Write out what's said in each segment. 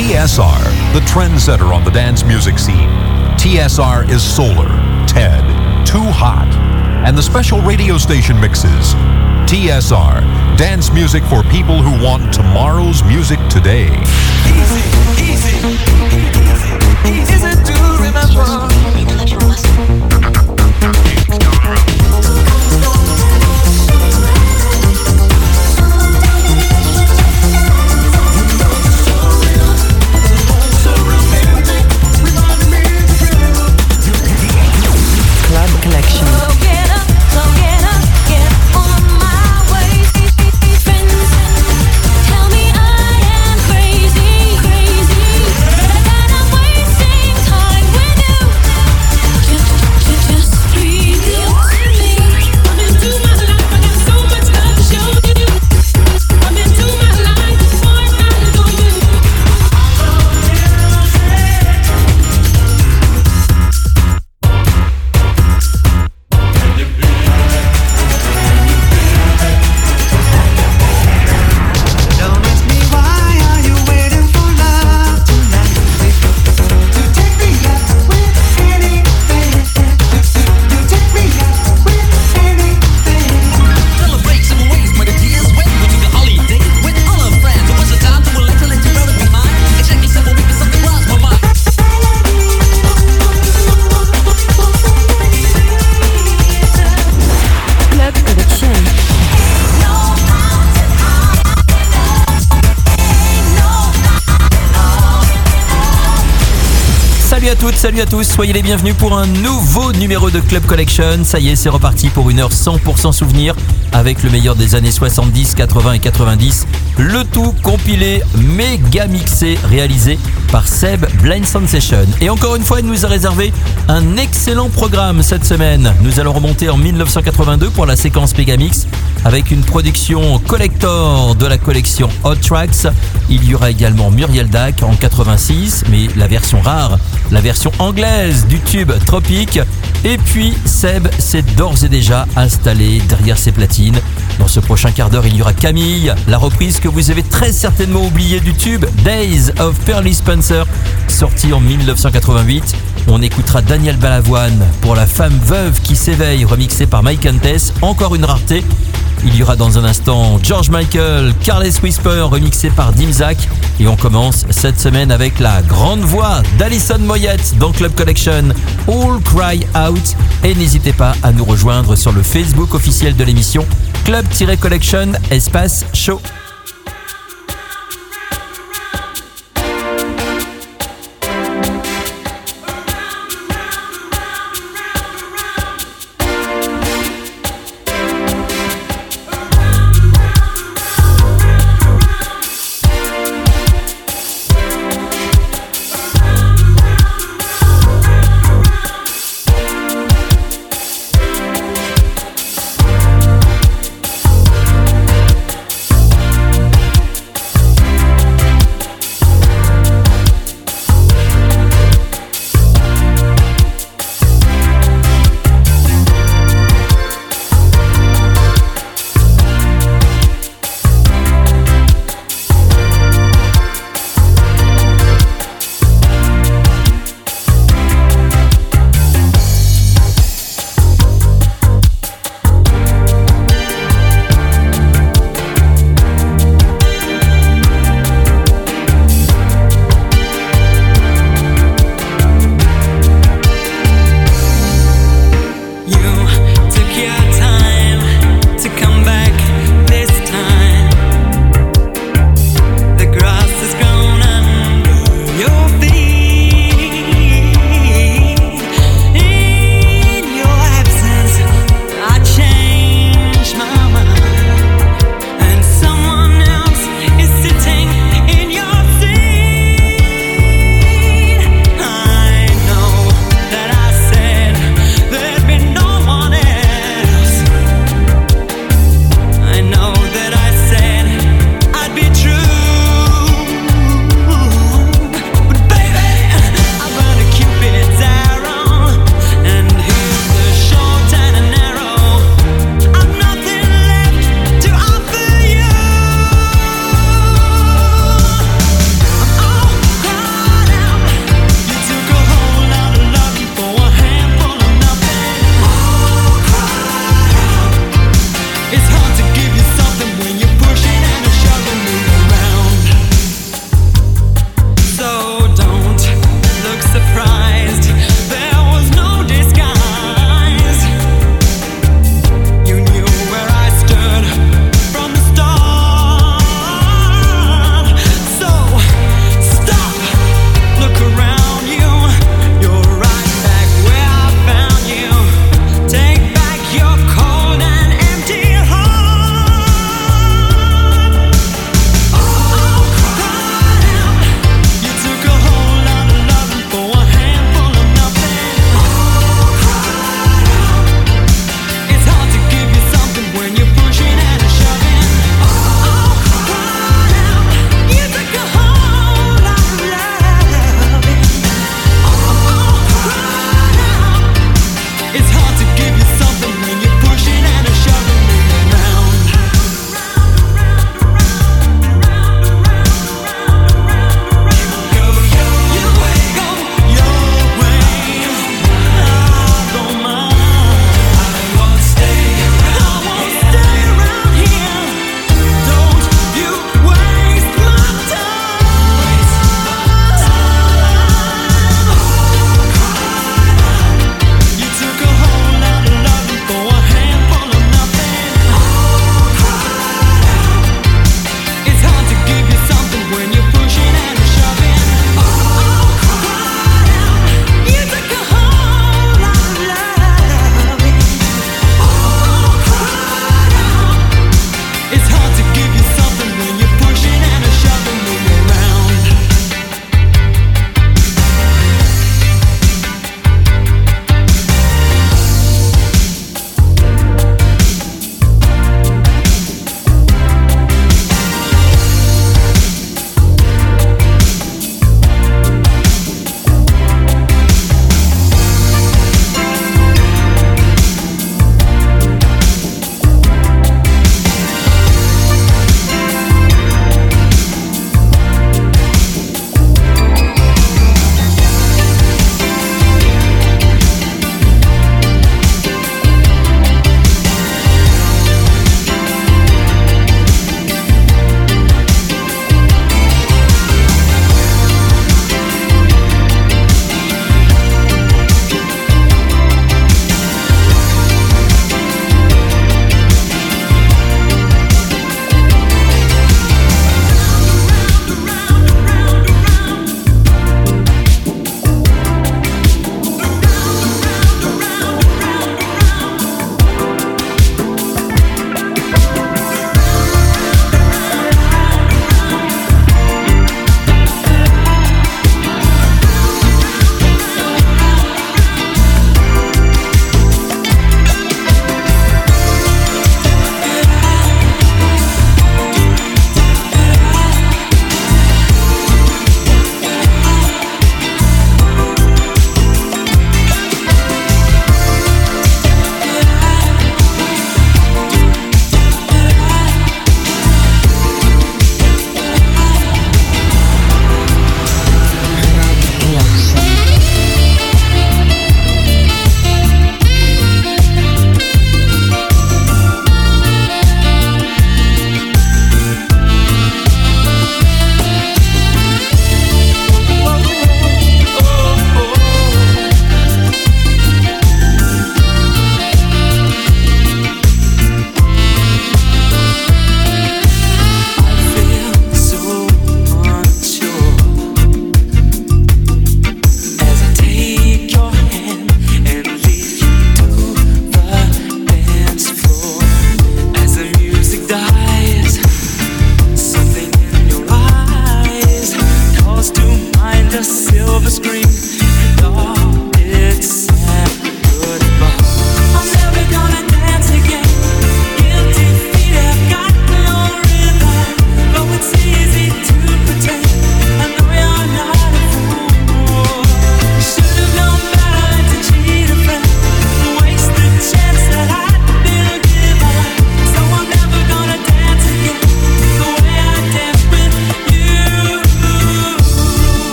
TSR, the trendsetter on the dance music scene. TSR is Solar, Ted, Too Hot, and the special radio station mixes. TSR, dance music for people who want tomorrow's music today. Easy, easy, easy, salut à tous, soyez les bienvenus pour un nouveau numéro de Club Collection. Ça y est, c'est reparti pour une heure 100% souvenir avec le meilleur des années 70, 80 et 90. Le tout compilé, méga mixé, réalisé par Seb Blind Sensation. Et encore une fois, il nous a réservé un excellent programme cette semaine. Nous allons remonter en 1982 pour la séquence Megamix avec une production collector de la collection Hot Tracks. Il y aura également Muriel Dac en 86, mais la version rare, la version anglaise du tube Tropique. Et puis Seb s'est d'ores et déjà installé derrière ses platines. Dans ce prochain quart d'heure, il y aura Camille, la reprise que vous avez très certainement oubliée du tube Days of Pearly Sorti en 1988. On écoutera Daniel Balavoine pour La femme veuve qui s'éveille, remixé par Mike Antes, encore une rareté. Il y aura dans un instant George Michael, Carles Whisper remixé par Dimzak et on commence cette semaine avec la grande voix d'Alison Moyette dans Club Collection All Cry Out et n'hésitez pas à nous rejoindre sur le Facebook officiel de l'émission Club-Collection Espace Show.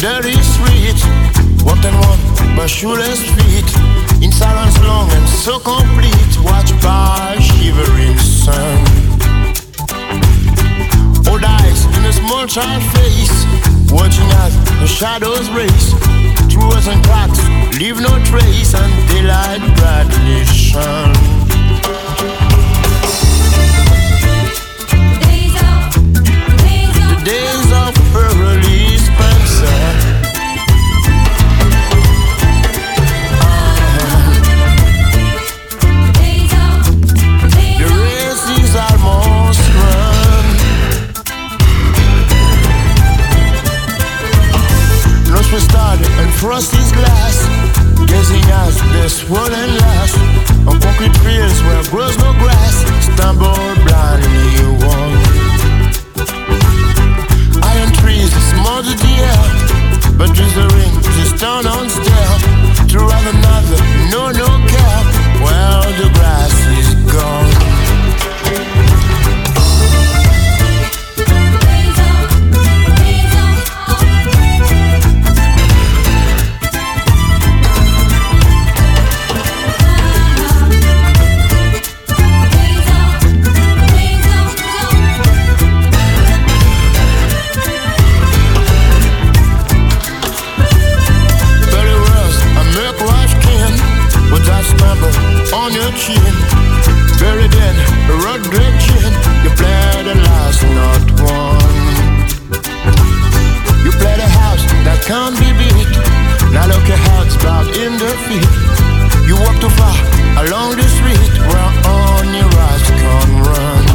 A dirty street Walked one by shoeless feet. In silence long and so complete. Watched by shivering sun. Old eyes in a small child face. Watching as the shadows race. Through us and cracks, leave no trace And daylight brightly shine The days of early swollen lash on concrete where grows no grass. Stumble blindly one. Smother the air, but there's a ring, this town on stare. To run another, no, no care. Well, the grass is gone. buried in red road gin, You played the last not one. You played the house that can't be beat. Now look your heart's bowed in defeat. You walk too far along the street where on your eyes can run.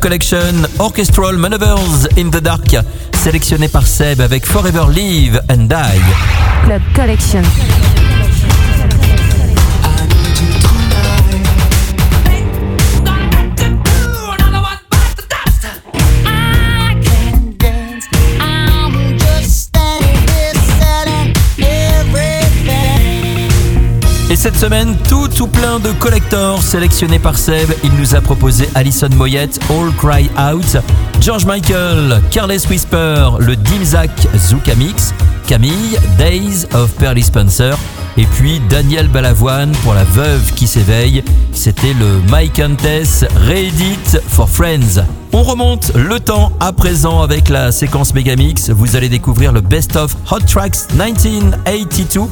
Collection, Orchestral Maneuvers in the Dark, sélectionné par Seb avec Forever Live and Die. Club Collection. Cette semaine, tout tout plein de collectors sélectionnés par Seb. Il nous a proposé Alison Moyette, All Cry Out, George Michael, Careless Whisper, le Dimzak Zuka Mix, Camille, Days of Pearly Spencer, et puis Daniel Balavoine pour la veuve qui s'éveille. C'était le Mike Tess Reddit for Friends. On remonte le temps à présent avec la séquence Megamix. Vous allez découvrir le Best of Hot Tracks 1982.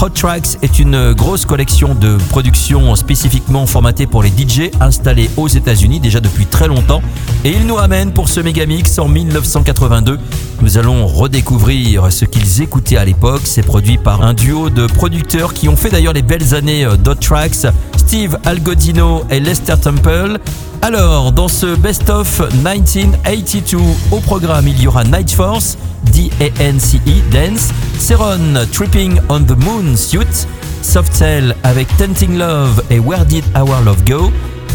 Hot Tracks est une grosse collection de productions spécifiquement formatées pour les DJ installés aux États-Unis déjà depuis très longtemps. Et il nous ramène pour ce Megamix en 1982. Nous allons redécouvrir ce qu'ils écoutaient à l'époque. C'est produit par un duo de producteurs qui ont fait d'ailleurs les belles années d'Hot Tracks, Steve Algodino et Lester Temple. Alors, dans ce Best of 1982, au programme, il y aura Night Force, D-A-N-C-E, Dance, Seron, Tripping on the Moon Suit, Soft Cell avec Tenting Love et Where Did Our Love Go,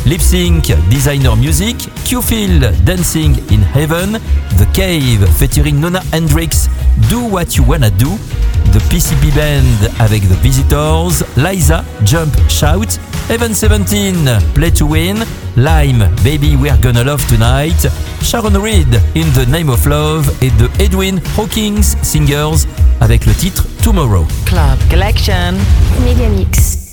Lip Sync, Designer Music, Q-Feel, Dancing in Heaven, The Cave featuring Nona Hendrix, Do What You Wanna Do, The PCB Band avec The Visitors, Liza, Jump, Shout, Evan 17, Play to Win, Lime, Baby We're Gonna Love Tonight, Sharon Reed, In the Name of Love et de Edwin Hawkins Singers avec le titre Tomorrow. Club Collection. Megamix.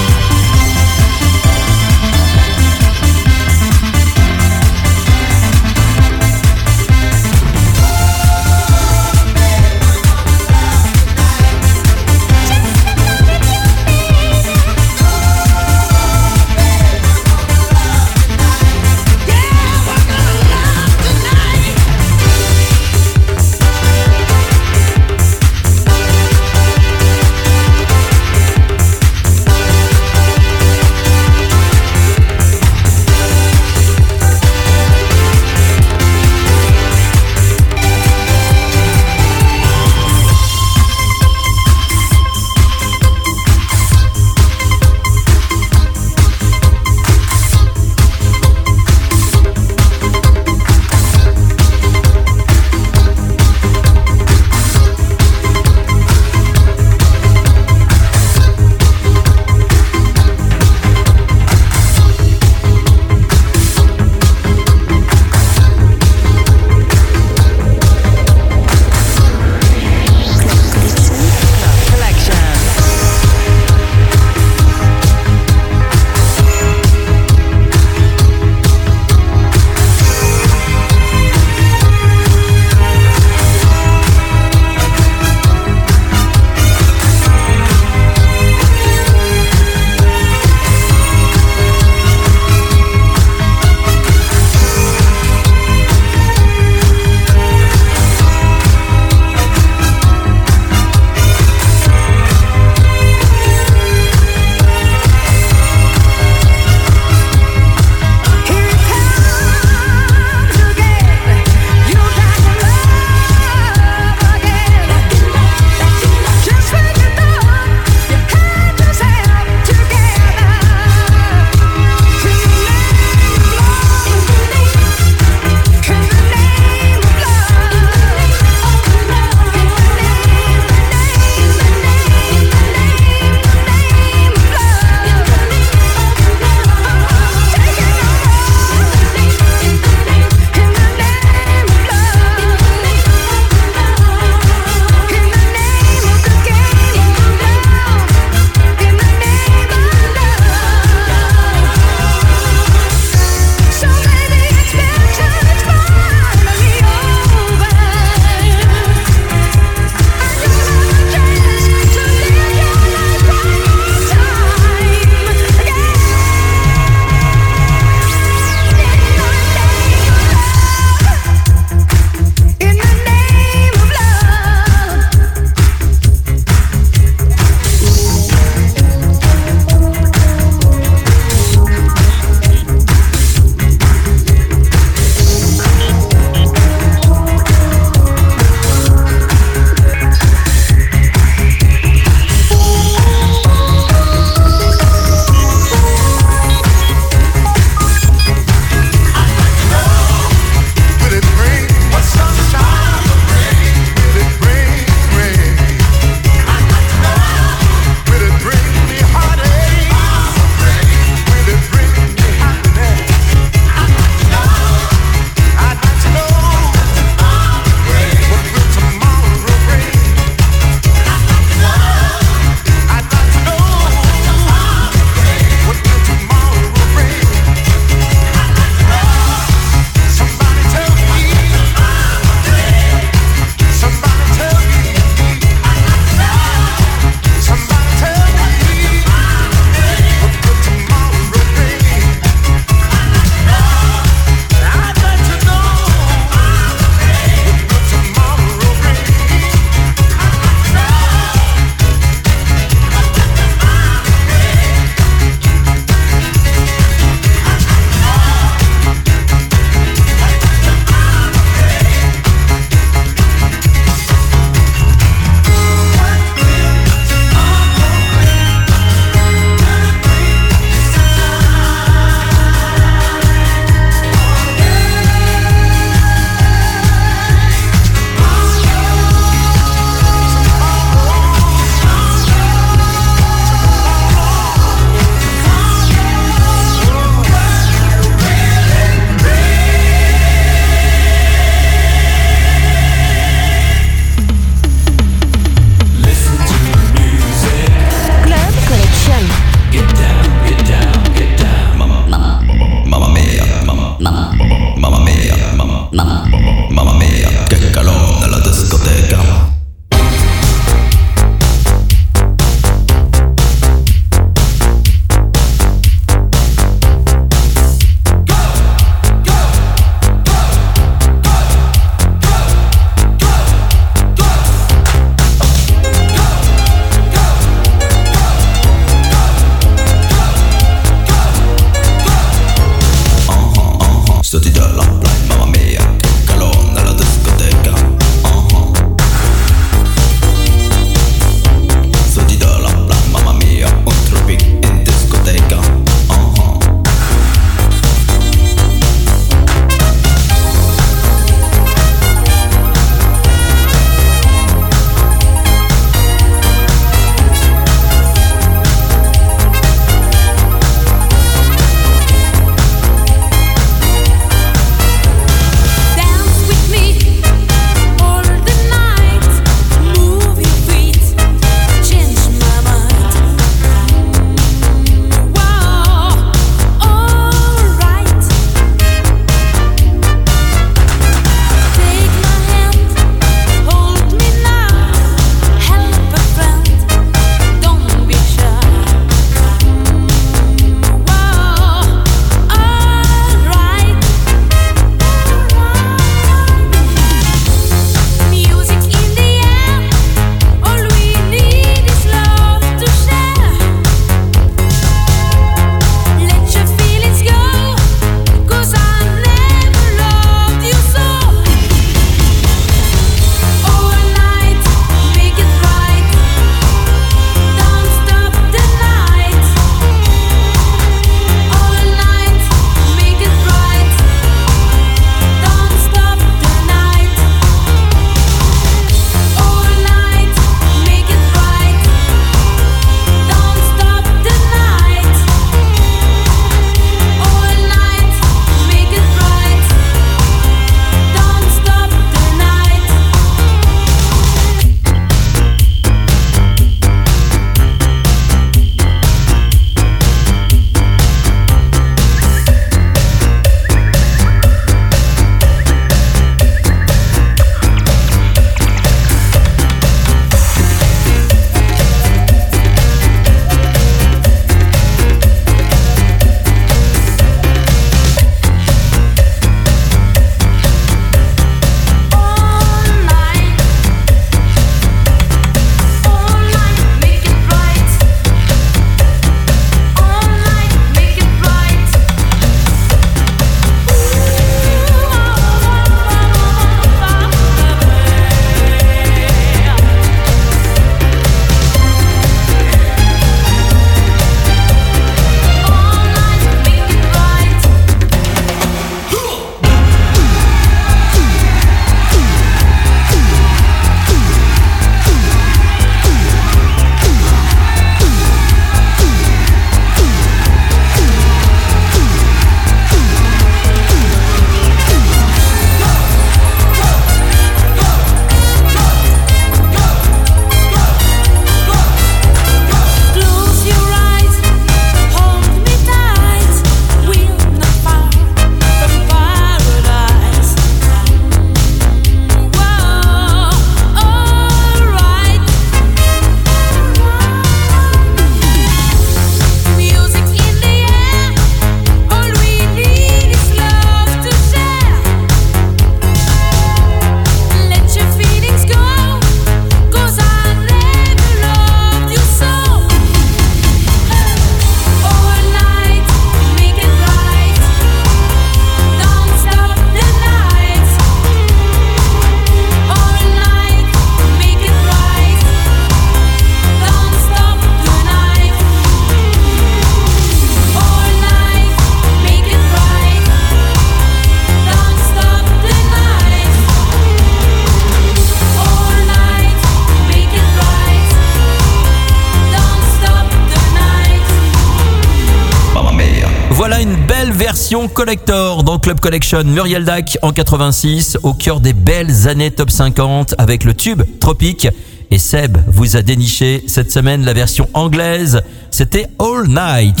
version collector dans Club Collection Muriel Dac en 86 au cœur des belles années top 50 avec le tube Tropique et Seb vous a déniché cette semaine la version anglaise, c'était All Night.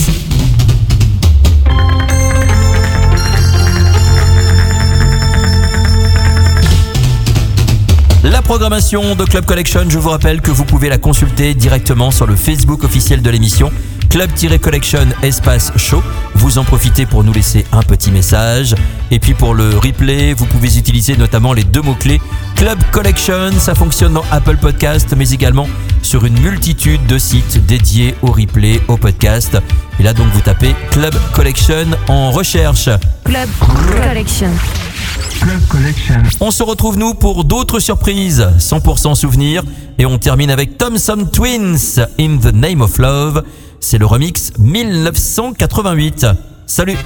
La programmation de Club Collection, je vous rappelle que vous pouvez la consulter directement sur le Facebook officiel de l'émission, Club-Collection Espace Show. Vous en profitez pour nous laisser un petit message. Et puis pour le replay, vous pouvez utiliser notamment les deux mots-clés Club Collection. Ça fonctionne dans Apple Podcast, mais également sur une multitude de sites dédiés au replay, au podcast. Et là donc vous tapez Club Collection en recherche. Club Collection. On se retrouve nous pour d'autres surprises, 100% souvenirs, et on termine avec Thompson Twins, In the Name of Love. C'est le remix 1988. Salut